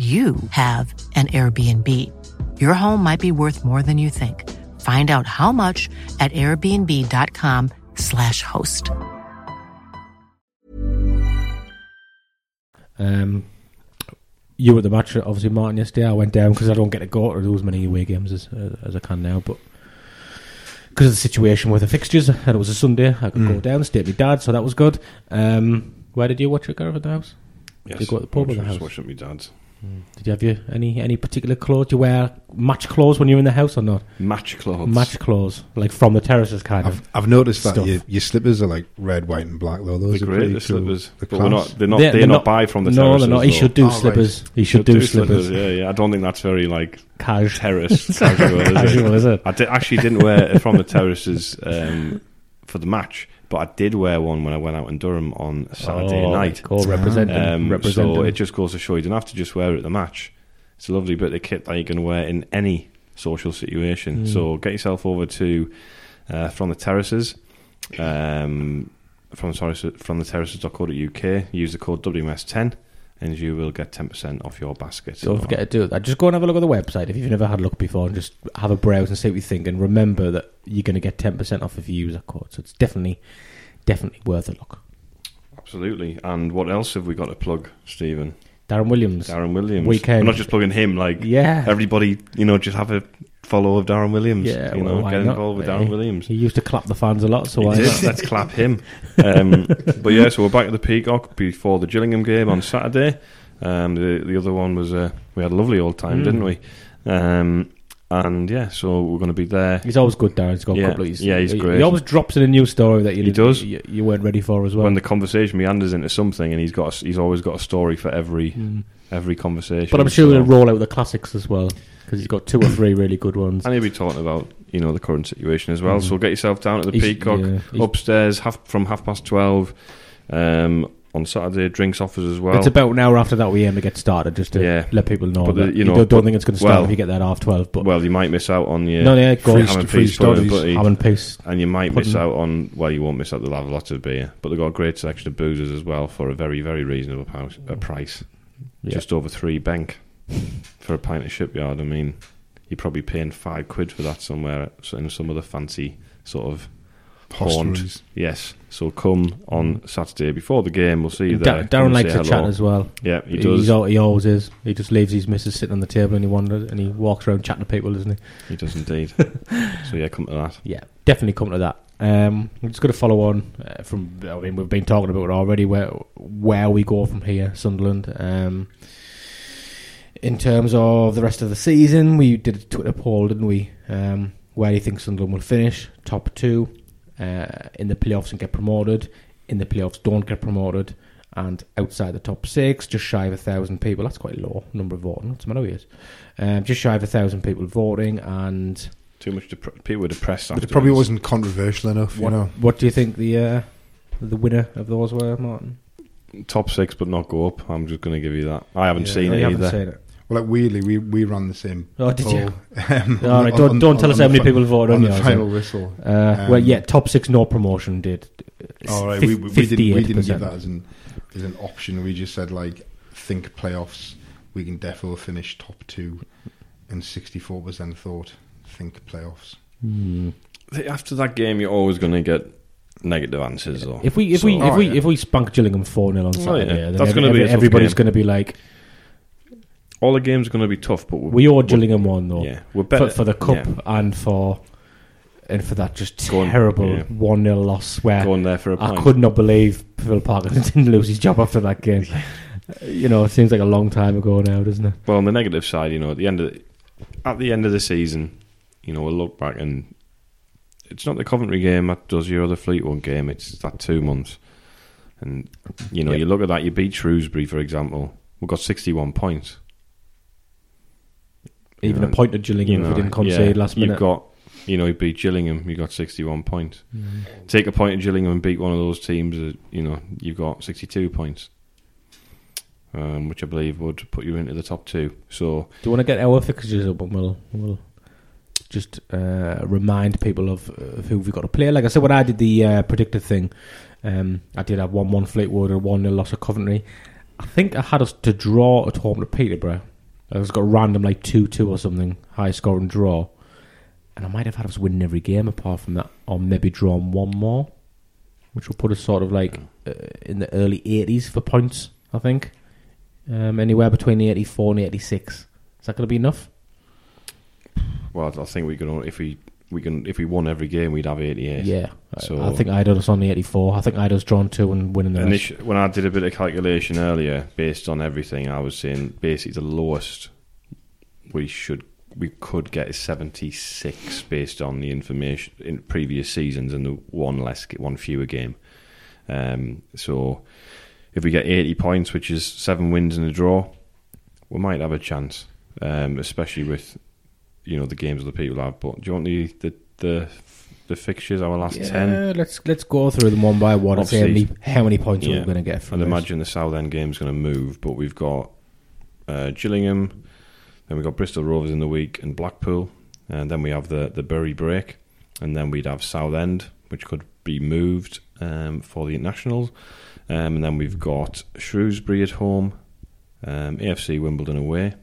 Speaker 5: you have an Airbnb. Your home might be worth more than you think. Find out how much at airbnb.com/slash host.
Speaker 2: Um, you were at the match, obviously, Martyn, yesterday. I went down because I don't get to go to as many away games as, uh, as I can now, but because of the situation with the fixtures, and it was a Sunday, I could go
Speaker 3: Mm.
Speaker 2: down, stay with my dad, so that was good. Um, where did you watch it, Gareth, at the house?
Speaker 4: Yes,
Speaker 2: You go to the pub or
Speaker 4: I
Speaker 2: the
Speaker 4: was
Speaker 2: house?
Speaker 4: just watching my dad's
Speaker 2: Did you have your, any any particular clothes? Do you wear match clothes when you're in the house or not?
Speaker 4: match clothes.
Speaker 2: Match clothes, like from the terraces, kind of.
Speaker 3: I've, I've noticed that
Speaker 2: stuff.
Speaker 3: your, your slippers are like red, white, and black. Though those
Speaker 4: the
Speaker 3: are
Speaker 4: great
Speaker 3: pretty
Speaker 4: the
Speaker 3: cool.
Speaker 4: slippers,
Speaker 3: The
Speaker 4: but we're not. They're not.
Speaker 2: They're-
Speaker 4: They're,
Speaker 2: they're
Speaker 4: not,
Speaker 2: not-
Speaker 4: buy from the
Speaker 2: no,
Speaker 4: terraces.
Speaker 2: they're not. He should do
Speaker 3: Oh, right.
Speaker 2: slippers. He should,
Speaker 4: Should
Speaker 2: do, slippers.
Speaker 4: Yeah, yeah. I don't think that's very like
Speaker 2: Cash.
Speaker 4: terrace [laughs] casual. is it?
Speaker 2: Casual, is it?
Speaker 4: I di- actually didn't wear it from the terraces um, for the match, but I did wear one when I went out in Durham on Saturday
Speaker 2: oh,
Speaker 4: night.
Speaker 2: Cool, representing.
Speaker 4: Um, so it just goes to show you don't have to just wear it at the match. It's a lovely bit of kit that you can wear in any social situation.
Speaker 2: Mm.
Speaker 4: So get yourself over to uh, from the terraces. Um, from sorry, from the terraces.co.uk. Use the code WMS10 and you will get 10% off your basket.
Speaker 2: Don't forget to do that. Just go and have a look at the website if you've never had a look before and just have a browse and see what you think. And remember that you're going to get 10% off if you use that code. So it's definitely, definitely worth a look.
Speaker 4: Absolutely. And what else have we got to plug, Stephen?
Speaker 2: Darren Williams.
Speaker 4: Darren Williams.
Speaker 2: Weekend.
Speaker 4: We're not just plugging him, like
Speaker 2: Yeah.
Speaker 4: everybody, you know, just have a follow of Darren Williams.
Speaker 2: Yeah,
Speaker 4: you
Speaker 2: well,
Speaker 4: know,
Speaker 2: why
Speaker 4: get
Speaker 2: not?
Speaker 4: involved with
Speaker 2: Eh,
Speaker 4: Darren Williams.
Speaker 2: He used to clap the fans a lot, so?
Speaker 4: Let's clap him. [laughs] Um, but yeah, so we're back at the Peacock before the Gillingham game on Saturday. Um, the the other one was uh, we had a lovely old time,
Speaker 2: Mm.
Speaker 4: didn't we? Um, and yeah, so we're going to be there.
Speaker 2: He's always good, Darren. He's got
Speaker 4: Yeah,
Speaker 2: a couple of he's,
Speaker 4: yeah, he's
Speaker 2: he,
Speaker 4: great.
Speaker 2: He always drops in a new story that you,
Speaker 4: He does.
Speaker 2: you, you weren't ready for as well.
Speaker 4: When the conversation meanders into something, and he's got a, he's always got a story for every
Speaker 2: Mm.
Speaker 4: every conversation.
Speaker 2: But I'm sure
Speaker 4: so-
Speaker 2: he'll roll out the classics as well because he's got two or three really good ones.
Speaker 4: And he'll be talking about you know the current situation as well.
Speaker 2: Mhm.
Speaker 4: So get yourself down to the
Speaker 2: He's-
Speaker 4: Peacock
Speaker 2: yeah,
Speaker 4: upstairs half from half past twelve um, on Saturday. Drinks offers as well.
Speaker 2: it's about an hour after that we aim to get started, just to
Speaker 4: Yeah.
Speaker 2: let people know.
Speaker 4: But the-
Speaker 2: that
Speaker 4: you
Speaker 2: you
Speaker 4: know,
Speaker 2: don't, don't
Speaker 4: but-
Speaker 2: think it's going to start
Speaker 4: well-
Speaker 2: if you get there at half twelve. But
Speaker 4: well, you might miss out on your
Speaker 2: no, yeah, go
Speaker 4: free
Speaker 2: on.
Speaker 4: ham and
Speaker 3: free
Speaker 4: peas for
Speaker 3: studies.
Speaker 4: everybody,
Speaker 2: ham and peace.
Speaker 4: and you might miss out on. Well, you won't miss out. They'll have lots of beer, but they've got a great selection of boozers as well for a very very reasonable pouse, uh, price.
Speaker 2: Yeah.
Speaker 4: Just over three bank for a pint of shipyard. I mean, you're probably paying five quid for that somewhere in some other fancy sort of haunt. Yes. So come on Saturday before the game. We'll see you
Speaker 2: Da- Darren likes to chat as well.
Speaker 4: Yeah, he
Speaker 2: He's
Speaker 4: does.
Speaker 2: al- he always is. He just leaves his missus sitting on the table and he wanders and he walks around chatting to people, doesn't he?
Speaker 4: He does indeed. [laughs] so yeah, come to that.
Speaker 2: Yeah, definitely come to that. Um, I'm just going to follow on uh, from. I mean, we've been talking about it already. Where where we go from here, Sunderland. Um, in terms of the rest of the season, we did a Twitter poll, didn't we? Um, where do you think Sunderland will finish? Top two uh, in the playoffs and get promoted. In the playoffs, don't get promoted. And outside the top six, just shy of a thousand people. That's quite a low number of voting. What's the matter with you? Um, just shy of a thousand people voting. And
Speaker 4: Too much. Dep- people were depressed.
Speaker 3: But it probably wasn't controversial enough,
Speaker 2: what,
Speaker 3: you know.
Speaker 2: what do you think the uh, the winner of those were, Martin?
Speaker 4: top six, but not go up. I'm just going to give you that. I haven't
Speaker 3: Yeah.
Speaker 4: seen
Speaker 2: Oh,
Speaker 4: it
Speaker 2: you haven't
Speaker 4: either.
Speaker 2: seen it.
Speaker 3: Well, like weirdly, we we ran the same.
Speaker 2: Oh, did you?
Speaker 3: poll, um,
Speaker 2: All right,
Speaker 3: on-
Speaker 2: don't-
Speaker 3: on-
Speaker 2: don't tell
Speaker 3: on
Speaker 2: us how many
Speaker 3: fi-
Speaker 2: people voted on
Speaker 3: the
Speaker 2: yours,
Speaker 3: final whistle.
Speaker 2: Uh,
Speaker 3: Um,
Speaker 2: well, yeah, top six, no promotion did.
Speaker 3: All right, we, we, we didn't we didn't give that as an as an option. We just said like think playoffs. We can definitely finish top two, and sixty four percent thought think playoffs.
Speaker 2: Hmm.
Speaker 4: After that game, you're always going to get negative answers. Though.
Speaker 2: If we if
Speaker 4: So-
Speaker 2: we if
Speaker 3: Oh,
Speaker 2: we
Speaker 3: yeah.
Speaker 2: if we spunk Gillingham four 0 on
Speaker 4: Oh, yeah.
Speaker 2: Then
Speaker 4: That's
Speaker 2: ev-
Speaker 4: gonna be
Speaker 2: every- everybody's going to be like,
Speaker 4: all the games are going to be tough, but
Speaker 2: we owe Gillingham one though.
Speaker 4: Yeah, we're better
Speaker 2: for, for the cup
Speaker 4: yeah.
Speaker 2: and for and for that just terrible
Speaker 4: yeah.
Speaker 2: one 0 loss where
Speaker 4: going there for a
Speaker 2: I
Speaker 4: point.
Speaker 2: I could not believe Phil Parker [laughs] didn't lose his job after that game. [laughs] you know, it seems like a long time ago now, doesn't it?
Speaker 4: Well, on the negative side, you know, at the end of the, at the end of the season, you know, we'll look back and it's not the Coventry game that does your other Fleetwood game. It's that two months, and you know,
Speaker 2: Yep.
Speaker 4: you look at that. You beat Shrewsbury, for example. We got sixty-one points.
Speaker 2: Even
Speaker 4: know,
Speaker 2: a point at Gillingham if we didn't concede
Speaker 4: yeah,
Speaker 2: last minute.
Speaker 4: You've got, you know, you beat Gillingham. You got sixty-one points. Take a point at Gillingham and beat one of those teams. You know, you've got sixty-two points. Um, which I believe would put you into the top two. So
Speaker 2: Do you want to get our fixtures up and we'll, we'll just uh, remind people of, of who we've got to play? Like I said, when I did the uh, predicted thing, um, I did have 1 1 Fleetwood and 1 0 loss of Coventry. I think I had us to draw at home to Peterborough. I was got random like 2 2 or something, high scoring draw. And I might have had us winning every game apart from that, or maybe drawn one more, which will put us sort of like uh, in the early 80s for points, I think. Um, anywhere between the 84 and the 86. Is that going to be enough?
Speaker 4: Well, I think we only- if we we can if we won every game, we'd have eighty-eight.
Speaker 2: Yeah.
Speaker 4: So-
Speaker 2: I, think I had us on the 84. I think I had us drawn two and winning the
Speaker 4: And
Speaker 2: rest.
Speaker 4: this, when I did a bit of calculation earlier, based on everything, I was saying basically the lowest we should we could get is seventy six based on the information in previous seasons and the one less one fewer game. Um, so if we get eighty points, which is seven wins and a draw, we might have a chance. Um, especially with you know the games the people have. But do you want the the the, the fixtures? Our last ten.
Speaker 2: Yeah, let's let's go through them one by one and see how many, how many points
Speaker 4: Yeah.
Speaker 2: we're going to get from
Speaker 4: I'd
Speaker 2: this.
Speaker 4: imagine the Southend game's going to move, but we've got uh, Gillingham, then we've got Bristol Rovers in the week and Blackpool, and then we have the, the Bury break, and then we'd have Southend, which could be moved um, for the internationals, um, and then we've got Shrewsbury at home, um, AFC Wimbledon away,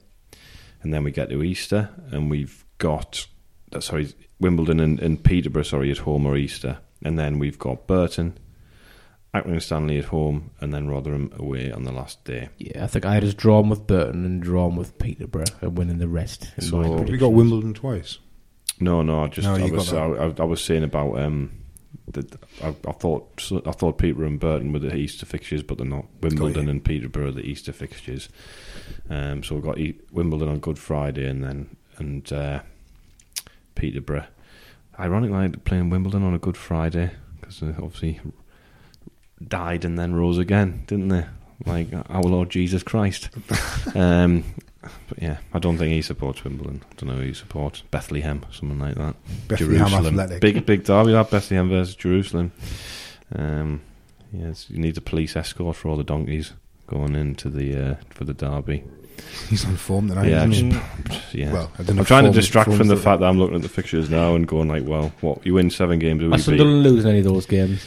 Speaker 4: and then we get to Easter, and we've got uh, sorry Wimbledon and, and Peterborough sorry at home or Easter, and then we've got Burton. Accrington Stanley at home and then Rotherham away on the last day.
Speaker 2: Yeah, I think I had us drawn with Burton and drawn with Peterborough and winning the rest.
Speaker 4: So-
Speaker 3: We got Wimbledon twice.
Speaker 4: No, no, I just
Speaker 3: No,
Speaker 4: I was I, I, I was saying about um that I, I thought I thought Peterborough and Burton were the Easter fixtures, but they're not. Wimbledon and Peterborough are the Easter fixtures. Um, so we've got e- Wimbledon on Good Friday and then and uh, Peterborough. Ironically, playing Wimbledon on a Good Friday because they obviously died and then rose again, didn't they? Like our Lord Jesus Christ. [laughs] um, but yeah, I don't think he supports Wimbledon. I don't know who he supports. Bethlehem, something like that.
Speaker 3: Bethlehem
Speaker 4: Jerusalem.
Speaker 3: Athletic.
Speaker 4: Big big derby that Bethlehem versus Jerusalem. Um, yes, you need a police escort for all the donkeys going into the uh, for the derby.
Speaker 3: He's on form tonight,
Speaker 4: yeah,
Speaker 3: isn't he?
Speaker 4: just- yeah.
Speaker 3: Well, I don't know
Speaker 4: I'm
Speaker 3: if
Speaker 4: trying to distract from the
Speaker 3: the-
Speaker 4: fact that I'm looking at the fixtures now and going like, well, what you win seven games, who
Speaker 2: Are
Speaker 4: we beat?
Speaker 2: Sunderland losing any of those games?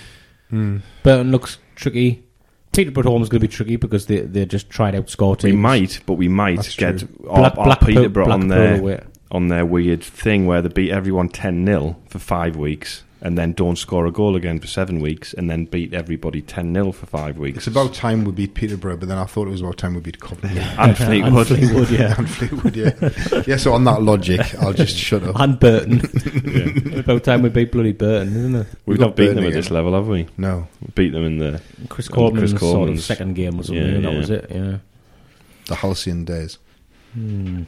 Speaker 3: Hmm.
Speaker 2: Burton looks tricky. Peterborough home is going to be tricky because they they just tried out score
Speaker 4: We might, but we might
Speaker 3: That's
Speaker 4: get our,
Speaker 2: Black,
Speaker 4: our
Speaker 2: Blackpool,
Speaker 4: Peterborough on their
Speaker 2: away.
Speaker 4: on their weird thing where they beat everyone 10 0 for five weeks and then don't score a goal again for seven weeks and then beat everybody 10 0 for five weeks.
Speaker 3: It's about time we beat Peterborough, but then I thought it was about time we beat Coventry. [laughs]
Speaker 4: and Fleetwood.
Speaker 2: And Fleetwood, yeah. [laughs]
Speaker 3: and Fleetwood, yeah. yeah, so on that logic, I'll just shut up.
Speaker 2: And Burton. [laughs] yeah. About time we beat bloody Burton, isn't it?
Speaker 4: We've
Speaker 3: got
Speaker 4: not beaten them
Speaker 3: Burnley
Speaker 4: at this level, have we?
Speaker 3: No.
Speaker 4: We beat them in the.
Speaker 2: Chris
Speaker 4: And
Speaker 2: Coleman's
Speaker 4: Chris
Speaker 2: sort of second game or something,
Speaker 4: Yeah,
Speaker 2: and that was it, yeah.
Speaker 3: The halcyon days.
Speaker 2: Hmm.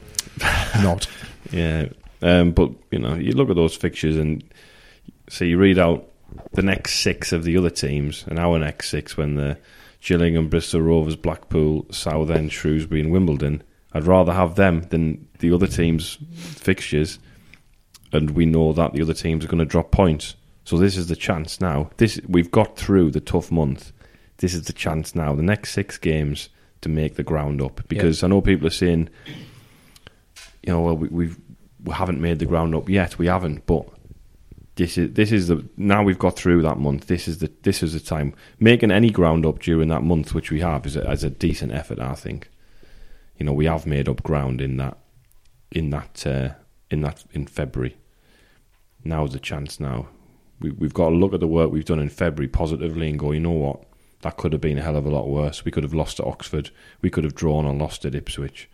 Speaker 3: Not.
Speaker 4: Yeah. Um, but, you know, you look at those fixtures and so you read out the next six of the other teams and our next six when the Gillingham, Bristol Rovers, Blackpool, Southend, Shrewsbury, and Wimbledon. I'd rather have them than the other teams' fixtures, and we know that the other teams are going to drop points. So this is the chance now. This we've got through the tough month. This is the chance now. The next six games to make the ground up because I know people are saying, you know, well we, we've we haven't made the ground up yet. We haven't, but this is this is the now we've got through that month. This is the this is the time making any ground up during that month, which we have, is a, is a decent effort. I think. You know, we have made up ground in that in that uh, in that in February. now's the chance. Now we, we've got to look at the work we've done in February positively and go, you know what, that could have been a hell of a lot worse. We could have lost to Oxford. We could have drawn or lost at Ipswich.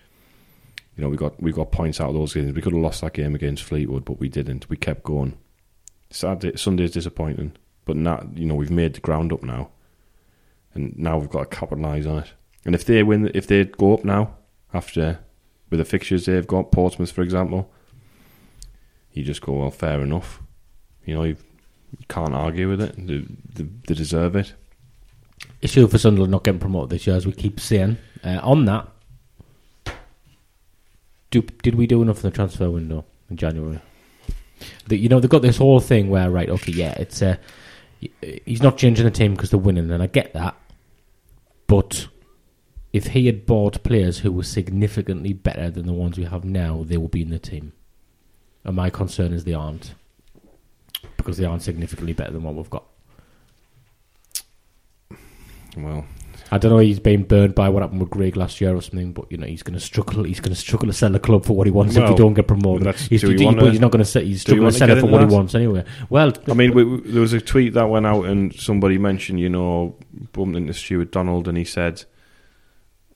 Speaker 4: You know, we got we got points out of those games. We could have lost that game against Fleetwood, but we didn't. We kept going. Saturday, Sunday's disappointing, but not you know we've made the ground up now, and now we've got to capitalise on it. And if they win, if they go up now after with the fixtures they've got, Portsmouth for example, you just go well, fair enough. You know, you can't argue with it. They, they, they deserve it.
Speaker 2: issue for Sunderland not getting promoted this year, as we keep saying. Uh, on that, do, did we do enough in the transfer window in January? The, you know, they've got this whole thing where, right, okay, yeah, it's uh, he's not changing the team because they're winning, and I get that. But if he had bought players who were significantly better than the ones we have now, they will be in the team. And my concern is they aren't. Because they aren't significantly better than what we've got.
Speaker 4: Well,
Speaker 2: I don't know. He's been burned by what happened with Greg last year or something, but you know he's going to struggle. He's going to struggle to sell the club for what he wants if he don't get promoted. He's,
Speaker 4: do
Speaker 2: he-
Speaker 4: wanna-
Speaker 2: but he's not going to sell. He's struggling to sell it for what he wants anyway. Well,
Speaker 4: I mean, we, we- there was a tweet that went out and somebody mentioned, you know, bumped into Stuart Donald and he said,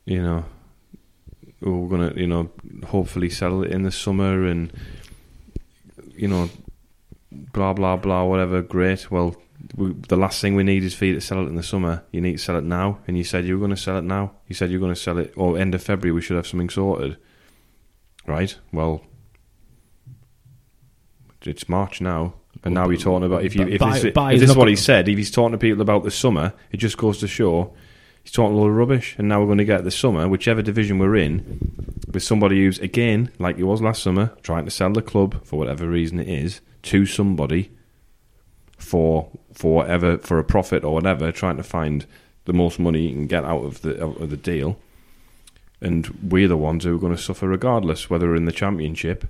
Speaker 4: you know, oh, we're going to, you know, hopefully sell it in the summer and, you know, blah, blah, blah, whatever. Great. Well, we, the last thing we need is for you to sell it in the summer. You need to sell it now. And you said you were going to sell it now. You said you were going to sell it, or end of February, we should have something sorted. Right? Well, it's March now. And now we're talking about if you if,
Speaker 2: Buy-
Speaker 4: this,
Speaker 2: buy
Speaker 4: if
Speaker 2: is
Speaker 4: this is what he said, if he's talking to people about the summer, it just goes to show he's talking a lot of rubbish. And now we're going to get the summer, whichever division we're in, with somebody who's again like he was last summer, trying to sell the club for whatever reason it is to somebody for for whatever for a profit or whatever, trying to find the most money you can get out of the out of the deal. And we're the ones who are going to suffer regardless, whether we're in the championship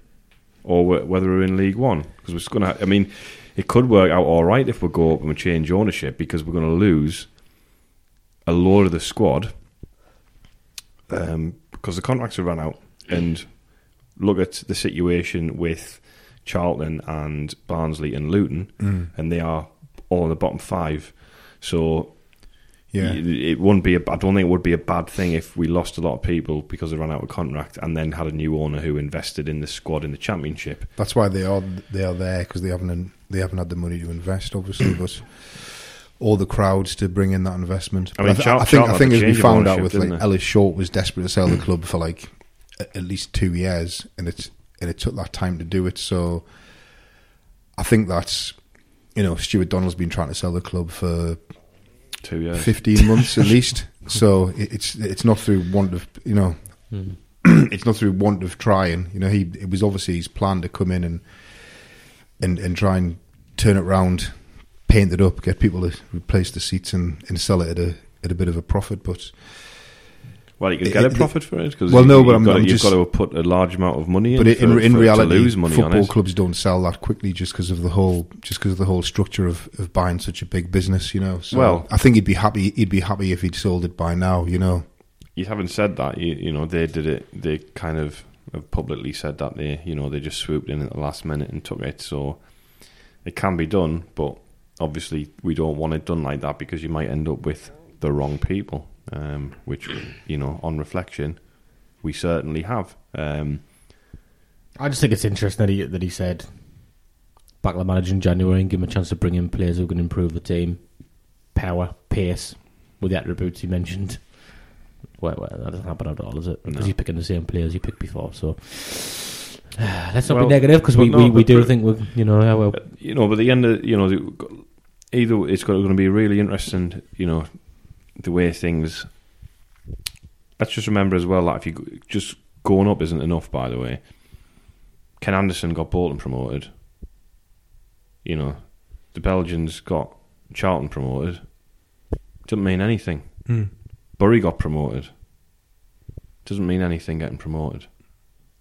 Speaker 4: or wh- whether we're in League One. Because we're going to, I mean, it could work out all right if we go up and we change ownership because we're going to lose a lot of the squad um, because the contracts have run out. And look at the situation with Charlton and Barnsley and Luton, mm. and they are all in the bottom five. So
Speaker 3: Yeah.
Speaker 4: it, wouldn't be. A, I don't think it would be a bad thing if we lost a lot of people because they ran out of contract, and then had a new owner who invested in the squad in the championship.
Speaker 3: That's why they are they are there because they haven't they haven't had the money to invest, obviously, [clears throat] but all the crowds to bring in that investment.
Speaker 4: I mean,
Speaker 3: I,
Speaker 4: Char-
Speaker 3: I think I think as we found out with like
Speaker 4: they?
Speaker 3: Ellis Short was desperate to sell the club for like at least two years, and it's and it took that time to do it. So I think that's you know Stuart Donald's been trying to sell the club for
Speaker 4: Two years.
Speaker 3: 15 [laughs] months at least. So it- it's it's not through want of you know,
Speaker 2: Hmm. [clears throat]
Speaker 3: it's not through want of trying. You know, he it was obviously his plan to come in and and and try and turn it round, paint it up, get people to replace the seats and, and sell it at a at a bit of a profit. But
Speaker 4: Well, you can
Speaker 3: It-
Speaker 4: get a
Speaker 3: it-
Speaker 4: profit for it because
Speaker 3: Well, no, but
Speaker 4: you've
Speaker 3: I'm-
Speaker 4: got,
Speaker 3: I'm
Speaker 4: you've
Speaker 3: just-
Speaker 4: got to put a large amount of money in.
Speaker 3: but in
Speaker 4: for,
Speaker 3: in
Speaker 4: for-
Speaker 3: reality,
Speaker 4: to lose money on
Speaker 3: football
Speaker 4: it.
Speaker 3: clubs don't sell that quickly just because of the whole just because of the whole structure of, of buying such a big business. You know, so
Speaker 4: Well-
Speaker 3: I think he'd be happy. He'd be happy if he'd sold it by now. You know.
Speaker 4: you haven't said that. You, you know, they did it. They kind of have publicly said that they, you know, they just swooped in at the last minute and took it. So it can be done, but obviously we don't want it done like that because you might end up with the wrong people. Um, which, you know, on reflection, we certainly have. Um,
Speaker 2: I just think it's interesting that he that he said back the manager in January and give him a chance to bring in players who can improve the team, power, pace, with the attributes he mentioned. Well, well that doesn't happen at all, is it? Because
Speaker 4: No.
Speaker 2: he's picking the same players he picked before. So [sighs] let's not
Speaker 4: Well,
Speaker 2: be negative because we,
Speaker 4: but
Speaker 2: we, we do think we you know how well.
Speaker 4: you know, but the end of you know, the- either it's going to be really interesting. You know, the way things. Let's just remember as well that if you just going up isn't enough. By the way, Ken Anderson got Bolton promoted. You know, the Belgians got Charlton promoted. Doesn't mean anything. Hmm. Bury got promoted. Doesn't mean anything getting promoted.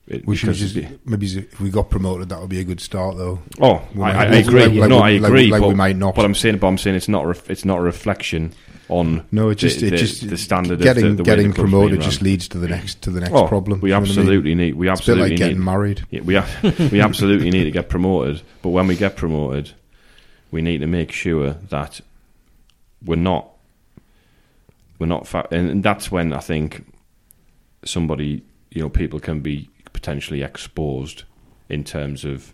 Speaker 4: It,
Speaker 3: We should just maybe if we got promoted, that would be a good start, though.
Speaker 4: Oh, I, I, I
Speaker 3: like-
Speaker 4: agree.
Speaker 3: like-
Speaker 4: no,
Speaker 3: like
Speaker 4: I
Speaker 3: we- like-
Speaker 4: agree.
Speaker 3: like
Speaker 4: but,
Speaker 3: we might not.
Speaker 4: But I'm saying, but I'm saying it's not. A ref, it's not a reflection on.
Speaker 3: No, it just
Speaker 4: the,
Speaker 3: it just
Speaker 4: the standard
Speaker 3: getting
Speaker 4: of the, the
Speaker 3: getting promoted just leads to the next to the next
Speaker 4: Oh,
Speaker 3: problem.
Speaker 4: We
Speaker 3: what I mean?
Speaker 4: absolutely need. We
Speaker 3: It's a bit
Speaker 4: absolutely
Speaker 3: like getting
Speaker 4: need.
Speaker 3: married.
Speaker 4: Yeah, we a- [laughs] we absolutely need to get promoted. But when we get promoted, we need to make sure that we're not we're not fa- and that's when I think somebody you know people can be potentially exposed in terms of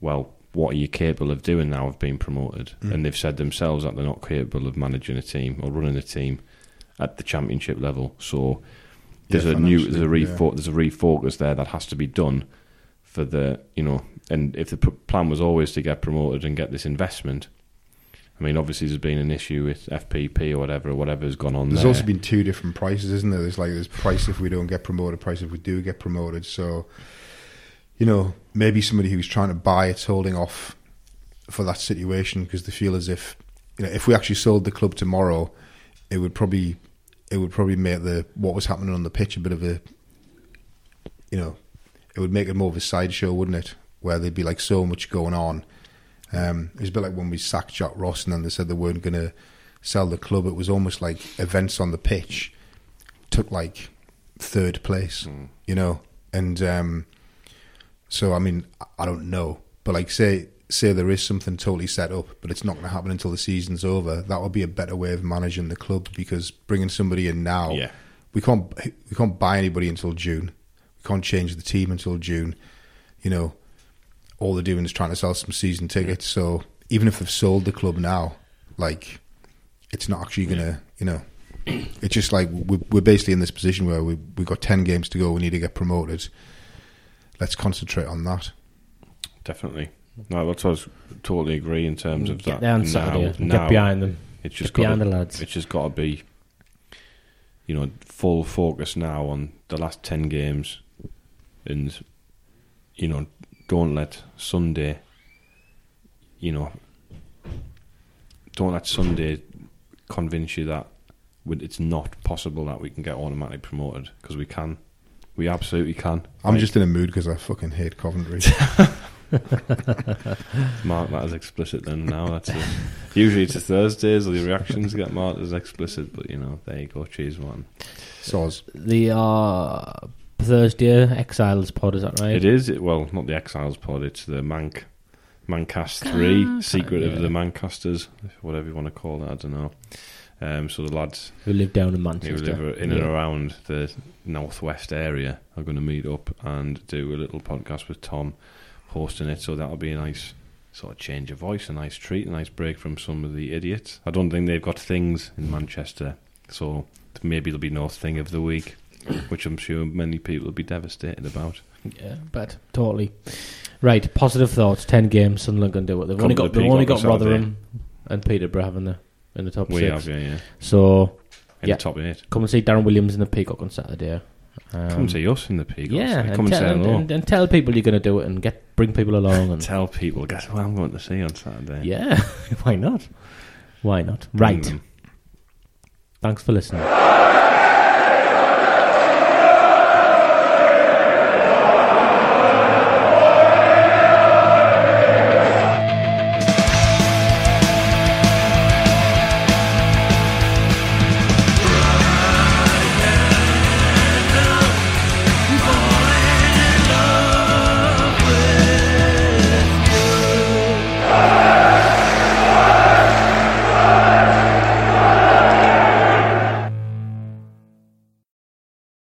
Speaker 4: well what are you capable of doing now of being promoted
Speaker 3: Mm.
Speaker 4: and they've said themselves that they're not capable of managing a team or running a team at the championship level so there's
Speaker 3: Yeah,
Speaker 4: a new there's a refo- there's a refocus there that has to be done for the you know and if the p- plan was always to get promoted and get this investment I mean obviously there's been an issue with FFP or whatever or whatever's gone on
Speaker 3: There's
Speaker 4: there
Speaker 3: also been two different prices, isn't there? There's like there's price if we don't get promoted, price if we do get promoted. So, you know, maybe somebody who's trying to buy it's holding off for that situation because they feel as if you know if we actually sold the club tomorrow, it would probably it would probably make the what was happening on the pitch a bit of a you know it would make it more of a sideshow, wouldn't it? Where there'd be like so much going on. Um, it was a bit like when we sacked Jack Ross and then they said they weren't going to sell the club. It was almost like events on the pitch took like third place, you know. And um, so, I mean, I- don't know, but like say say there is something totally set up, but it's not going to happen until the season's over. That would be a better way of managing the club because bringing somebody in now,
Speaker 4: Yeah.
Speaker 3: we can't we can't buy anybody until June. We can't change the team until June. You know, all they're doing is trying to sell some season tickets. So even if they've sold the club now, like it's not actually gonna, you know, it's just like we're, we're basically in this position where we we've got ten games to go. We need to get promoted. Let's concentrate on that.
Speaker 4: definitely no that's what I was totally agree in terms of
Speaker 2: Get
Speaker 4: that
Speaker 2: there on
Speaker 4: now,
Speaker 2: Saturday.
Speaker 4: now
Speaker 2: Get behind them.
Speaker 4: it's just
Speaker 2: Get behind
Speaker 4: gotta,
Speaker 2: the lads.
Speaker 4: it's just got to be you know full focus now on the last 10 games and you know don't let Sunday you know don't let Sunday convince you that it's not possible that we can get automatically promoted because we can we absolutely can
Speaker 3: I'm
Speaker 4: Right.
Speaker 3: just in a mood because I fucking hate Coventry. [laughs]
Speaker 4: mark that as explicit then now that's it. usually it's a Thursdays or the reactions get marked as explicit but you know there you go cheese one
Speaker 3: Soz.
Speaker 2: The uh, Thursday Exiles pod, is that right?
Speaker 4: It is. It, well, not the Exiles pod. It's the Manc, Mancast Three,
Speaker 2: Ah,
Speaker 4: Secret
Speaker 2: yeah.
Speaker 4: of the Mancasters, whatever you want to call it. I don't know. Um, so the lads
Speaker 2: Who live down in
Speaker 4: who
Speaker 2: Manchester.
Speaker 4: live in and around the northwest area are going to meet up and do a little podcast with Tom hosting it. So that'll be a nice sort of change of voice, a nice treat, a nice break from some of the idiots. I don't think they've got things in Manchester, so maybe there'll be no thing of the week, which I'm sure many people will be devastated about.
Speaker 2: Yeah, but totally. Right, positive thoughts. Ten games, Sunderland can do it. They've
Speaker 4: Come
Speaker 2: only
Speaker 4: to
Speaker 2: got
Speaker 4: the
Speaker 2: they've only got. Rotherham and Peterborough having the in the top
Speaker 4: We
Speaker 2: six.
Speaker 4: have, yeah, yeah.
Speaker 2: So
Speaker 4: In
Speaker 2: Yeah.
Speaker 4: the top eight.
Speaker 2: come and see Darren Williams in the Peacock on Saturday. Um,
Speaker 4: Come see us in the Peacocks.
Speaker 2: Yeah,
Speaker 4: come
Speaker 2: and,
Speaker 4: and
Speaker 2: tell,
Speaker 4: say
Speaker 2: and,
Speaker 4: hello.
Speaker 2: and, and tell people you're going to do it and get bring people along and [laughs]
Speaker 4: Tell people, guess what I'm going to see on Saturday.
Speaker 2: yeah, [laughs] why not? Why not?
Speaker 4: Bring
Speaker 2: Right.
Speaker 4: them.
Speaker 2: Thanks for listening.